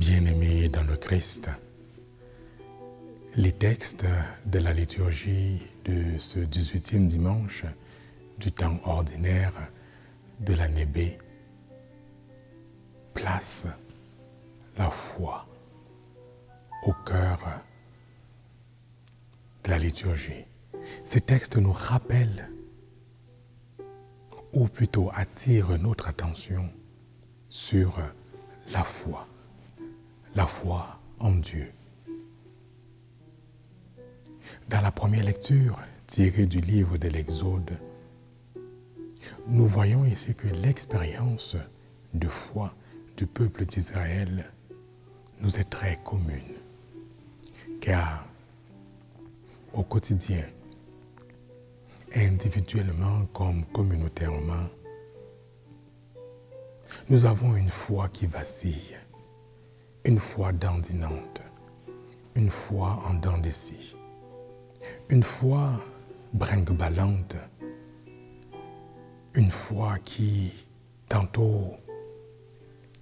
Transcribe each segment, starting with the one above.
Bien-aimés dans le Christ, les textes de la liturgie de ce 18e dimanche du temps ordinaire de l'année B placent la foi au cœur de la liturgie. Ces textes nous rappellent, ou plutôt attirent notre attention sur la foi la foi en Dieu. Dans la première lecture tirée du livre de l'Exode, nous voyons ici que l'expérience de foi du peuple d'Israël nous est très commune, car au quotidien, individuellement comme communautairement, nous avons une foi qui vacille une foi dandinante, une foi en dents de une foi brinque-ballante, une foi qui tantôt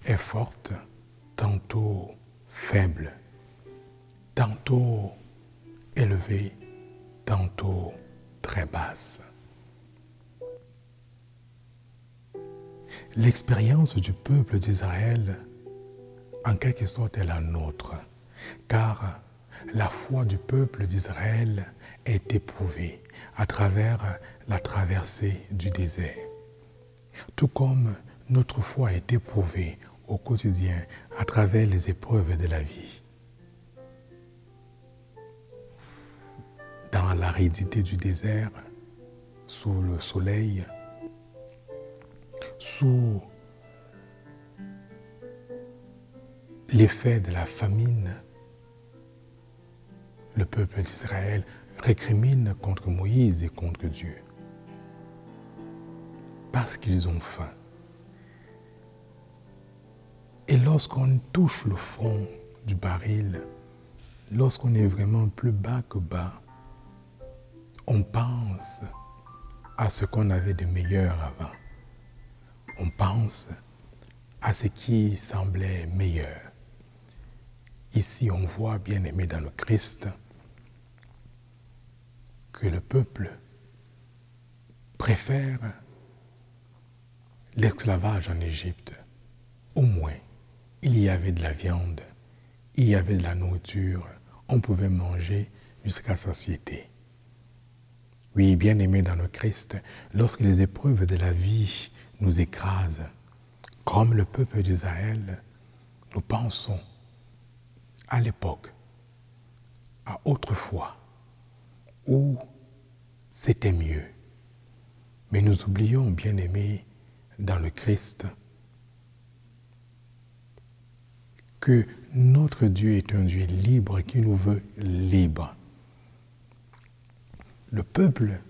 est forte, tantôt faible, tantôt élevée, tantôt très basse. L'expérience du peuple d'Israël en quelque sorte est la nôtre, car la foi du peuple d'Israël est éprouvée à travers la traversée du désert. Tout comme notre foi est éprouvée au quotidien à travers les épreuves de la vie. Dans l'aridité du désert, sous le soleil, sous l'effet de la famine, le peuple d'Israël récrimine contre Moïse et contre Dieu. Parce qu'ils ont faim. Et lorsqu'on touche le fond du baril, lorsqu'on est vraiment plus bas que bas, on pense à ce qu'on avait de meilleur avant. On pense à ce qui semblait meilleur. Ici, on voit, bien aimé dans le Christ, que le peuple préfère l'esclavage en Égypte. Au moins, il y avait de la viande, il y avait de la nourriture, on pouvait manger jusqu'à satiété. Oui, bien aimé dans le Christ, lorsque les épreuves de la vie nous écrasent, comme le peuple d'Israël, nous pensons à l'époque, à autrefois, où c'était mieux. Mais nous oublions, bien aimés, dans le Christ, que notre Dieu est un Dieu libre qui nous veut libres. Le peuple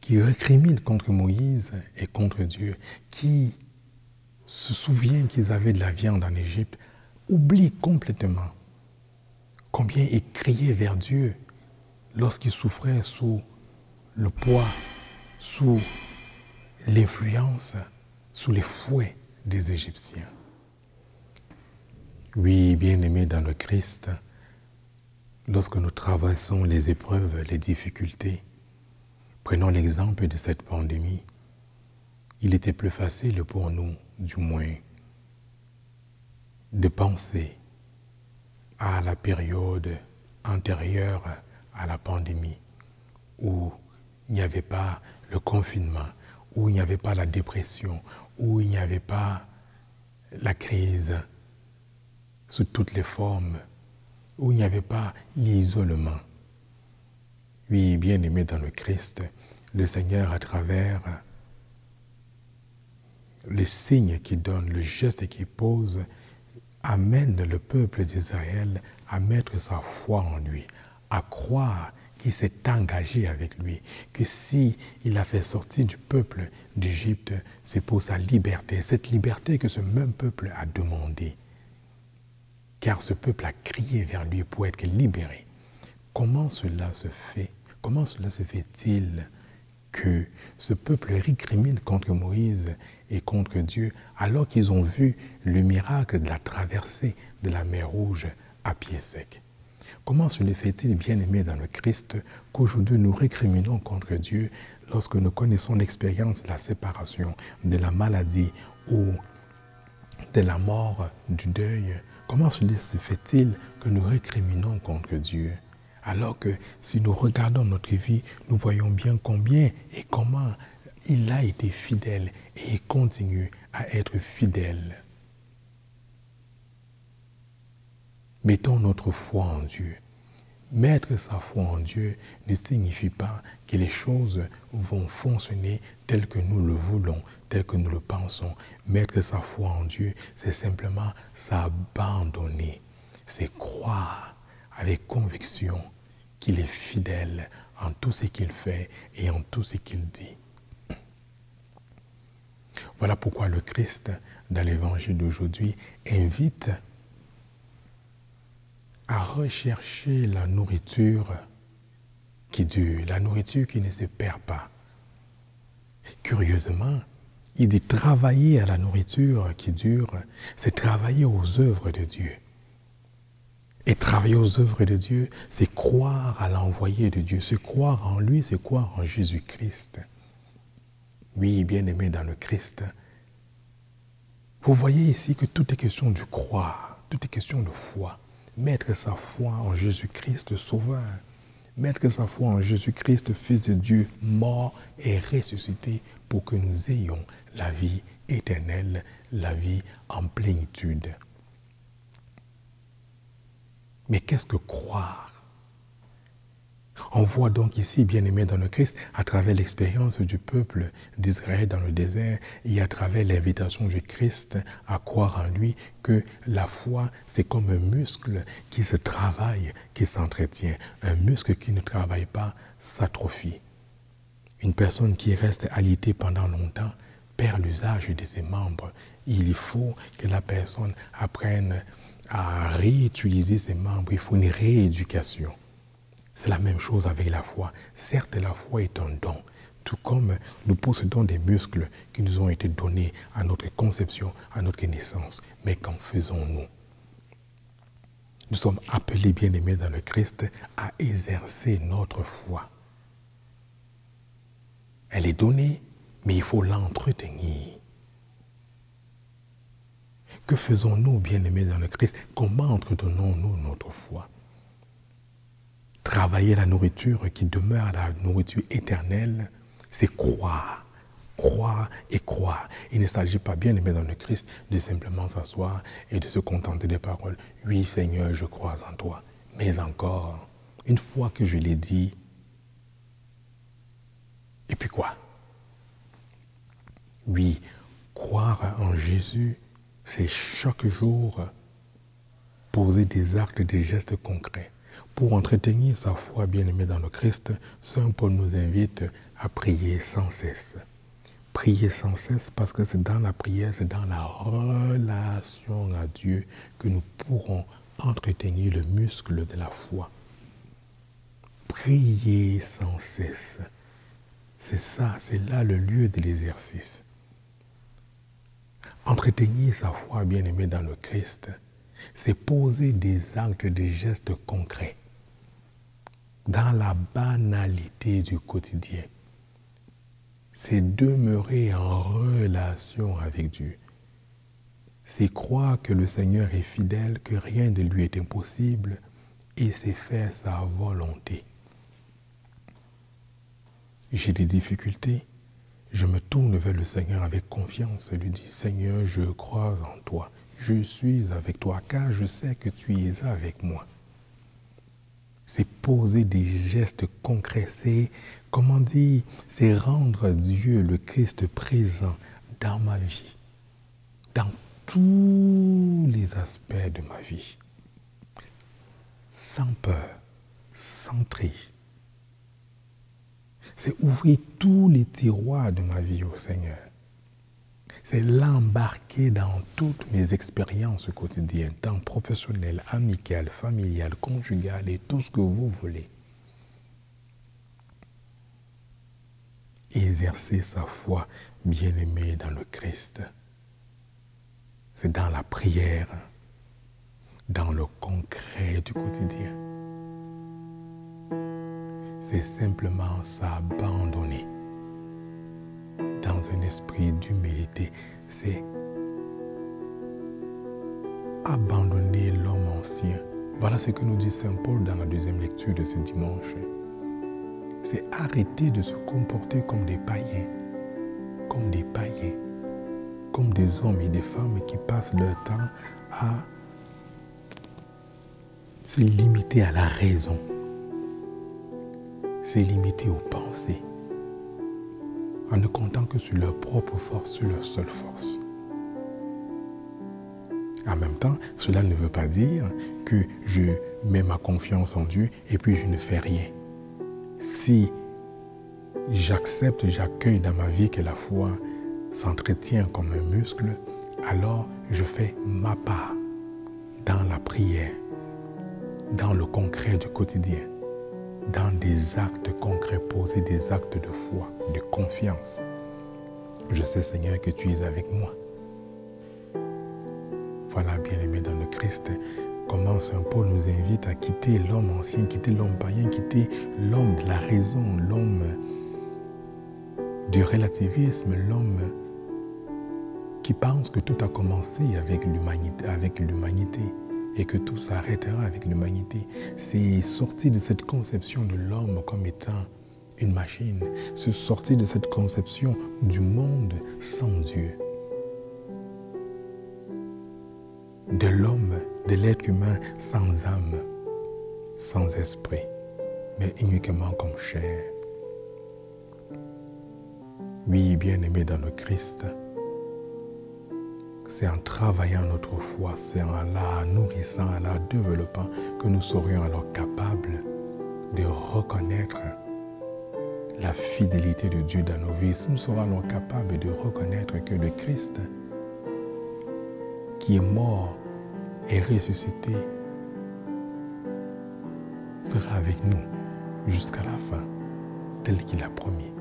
qui récrimine contre Moïse et contre Dieu, qui se souvient qu'ils avaient de la viande en Égypte, oublie complètement combien il criait vers Dieu lorsqu'il souffrait sous le poids, sous l'influence, sous les fouets des Égyptiens. Oui, bien-aimés dans le Christ, lorsque nous traversons les épreuves, les difficultés, prenons l'exemple de cette pandémie, il était plus facile pour nous, du moins, de penser à la période antérieure à la pandémie, où il n'y avait pas le confinement, où il n'y avait pas la dépression, où il n'y avait pas la crise sous toutes les formes, où il n'y avait pas l'isolement. Oui, bien aimé dans le Christ, le Seigneur, à travers les signes qu'il donne, le geste qu'il pose, amène le peuple d'Israël à mettre sa foi en lui, à croire qu'il s'est engagé avec lui, que si il a fait sortir du peuple d'Égypte, c'est pour sa liberté, cette liberté que ce même peuple a demandé. Car ce peuple a crié vers lui pour être libéré. Comment cela se fait? Comment cela se fait-il? Que ce peuple récrimine contre Moïse et contre Dieu alors qu'ils ont vu le miracle de la traversée de la mer Rouge à pied sec. Comment se fait-il, bien aimé dans le Christ, qu'aujourd'hui nous récriminons contre Dieu lorsque nous connaissons l'expérience de la séparation, de la maladie ou de la mort, du deuil? Comment se fait-il que nous récriminons contre Dieu? Alors que si nous regardons notre vie, nous voyons bien combien et comment il a été fidèle et continue à être fidèle. Mettons notre foi en Dieu. Mettre sa foi en Dieu ne signifie pas que les choses vont fonctionner telles que nous le voulons, telles que nous le pensons. Mettre sa foi en Dieu, c'est simplement s'abandonner, c'est croire avec conviction qu'il est fidèle en tout ce qu'il fait et en tout ce qu'il dit. Voilà pourquoi le Christ, dans l'évangile d'aujourd'hui, invite à rechercher la nourriture qui dure, la nourriture qui ne se perd pas. Curieusement, il dit travailler à la nourriture qui dure, c'est travailler aux œuvres de Dieu. Et travailler aux œuvres de Dieu, c'est croire à l'envoyé de Dieu, c'est croire en lui, c'est croire en Jésus-Christ. Oui, bien-aimé dans le Christ, vous voyez ici que tout est question du croire, tout est question de foi. Mettre sa foi en Jésus-Christ sauveur, mettre sa foi en Jésus-Christ, Fils de Dieu, mort et ressuscité pour que nous ayons la vie éternelle, la vie en plénitude. Mais qu'est-ce que croire? On voit donc ici, bien aimé dans le Christ, à travers l'expérience du peuple d'Israël dans le désert et à travers l'invitation du Christ à croire en lui, que la foi, c'est comme un muscle qui se travaille, qui s'entretient. Un muscle qui ne travaille pas s'atrophie. Une personne qui reste alitée pendant longtemps perd l'usage de ses membres. Il faut que la personne apprenne à réutiliser ses membres. Il faut une rééducation. C'est la même chose avec la foi. Certes, la foi est un don, tout comme nous possédons des muscles qui nous ont été donnés à notre conception, à notre naissance. Mais qu'en faisons-nous? Nous sommes appelés, bien-aimés dans le Christ, à exercer notre foi. Elle est donnée, mais il faut l'entretenir. Que faisons-nous, bien-aimés dans le Christ? Comment entretenons-nous notre foi? Travailler la nourriture qui demeure la nourriture éternelle, c'est croire. Croire et croire. Il ne s'agit pas, bien aimé dans le Christ, de simplement s'asseoir et de se contenter des paroles. Oui, Seigneur, je crois en toi. Mais encore, une fois que je l'ai dit, et puis quoi? Oui, croire en Jésus, c'est chaque jour poser des actes, des gestes concrets. Pour entretenir sa foi bien-aimée dans le Christ, Saint Paul nous invite à prier sans cesse. Prier sans cesse parce que c'est dans la prière, c'est dans la relation à Dieu que nous pourrons entretenir le muscle de la foi. Prier sans cesse. C'est ça, c'est là le lieu de l'exercice. Entretenir sa foi bien-aimée dans le Christ, c'est poser des actes, des gestes concrets dans la banalité du quotidien. C'est demeurer en relation avec Dieu. C'est croire que le Seigneur est fidèle, que rien de lui est impossible, et c'est faire sa volonté. J'ai des difficultés, je me tourne vers le Seigneur avec confiance et lui dis, Seigneur, je crois en toi, je suis avec toi, car je sais que tu es avec moi c'est poser des gestes concrets, c'est, comment dire, c'est rendre Dieu, le Christ présent dans ma vie, dans tous les aspects de ma vie, sans peur, sans tri. C'est ouvrir tous les tiroirs de ma vie au Seigneur c'est l'embarquer dans toutes mes expériences quotidiennes, tant professionnelles, amicales, familiales, conjugales et tout ce que vous voulez. exercer sa foi bien-aimée dans le Christ. C'est dans la prière, dans le concret du quotidien. C'est simplement s'abandonner dans un esprit d'humilité. C'est abandonner l'homme ancien. Voilà ce que nous dit Saint Paul dans la deuxième lecture de ce dimanche. C'est arrêter de se comporter comme des païens, comme des païens, comme des hommes et des femmes qui passent leur temps à se limiter à la raison, se limiter aux pensées, en ne comptant que sur leur propre force, sur leur seule force. En même temps, cela ne veut pas dire que je mets ma confiance en Dieu et puis je ne fais rien. Si j'accepte, j'accueille dans ma vie que la foi s'entretient comme un muscle, alors je fais ma part dans la prière, dans le concret du quotidien, dans des actes concrets, poser des actes de foi, de confiance. Je sais Seigneur que tu es avec moi. Voilà, bien-aimé dans le Christ, comment Saint Paul nous invite à quitter l'homme ancien, quitter l'homme païen, quitter l'homme de la raison, l'homme du relativisme, l'homme qui pense que tout a commencé avec l'humanité, avec l'humanité et que tout s'arrêtera avec l'humanité. C'est sortir de cette conception de l'homme comme étant une machine, c'est sortir de cette conception du monde sans Dieu. de l'homme, de l'être humain sans âme, sans esprit, mais uniquement comme chair. Oui, bien-aimé dans le Christ, c'est en travaillant notre foi, c'est en la nourrissant, en la développant que nous serions alors capables de reconnaître la fidélité de Dieu dans nos vies. Nous serons alors capables de reconnaître que le Christ, qui est mort et ressuscité, sera avec nous jusqu'à la fin, tel qu'il a promis,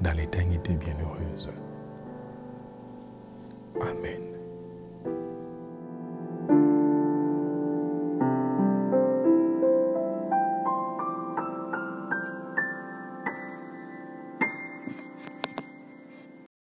dans l'éternité bienheureuse. Amen.